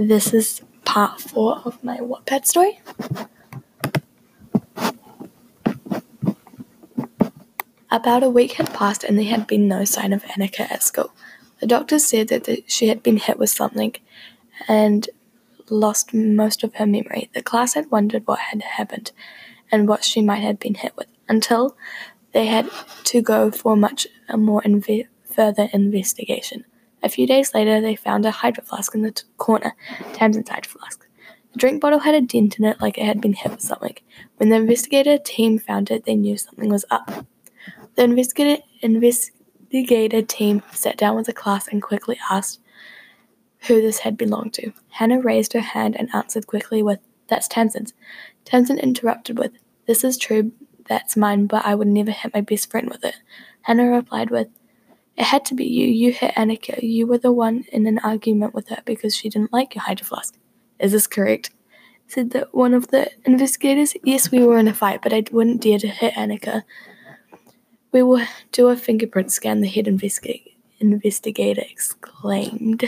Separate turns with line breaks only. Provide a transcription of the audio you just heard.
This is part four of my Wattpad story. About a week had passed and there had been no sign of Annika at school. The doctors said that the, she had been hit with something and lost most of her memory. The class had wondered what had happened and what she might have been hit with until they had to go for much more inve- further investigation. A few days later, they found a hydro flask in the t- corner, Tamsin's hydro flask. The drink bottle had a dent in it like it had been hit with something. When the investigator team found it, they knew something was up. The investigator, investigator team sat down with the class and quickly asked who this had belonged to. Hannah raised her hand and answered quickly with, That's Tamsin's. Tamsin interrupted with, This is true, that's mine, but I would never hit my best friend with it. Hannah replied with, It had to be you. You hit Annika. You were the one in an argument with her because she didn't like your hydro flask. Is this correct? Said that one of the investigators. Yes, we were in a fight, but I wouldn't dare to hit Annika. We will do a fingerprint scan, the head investigator exclaimed.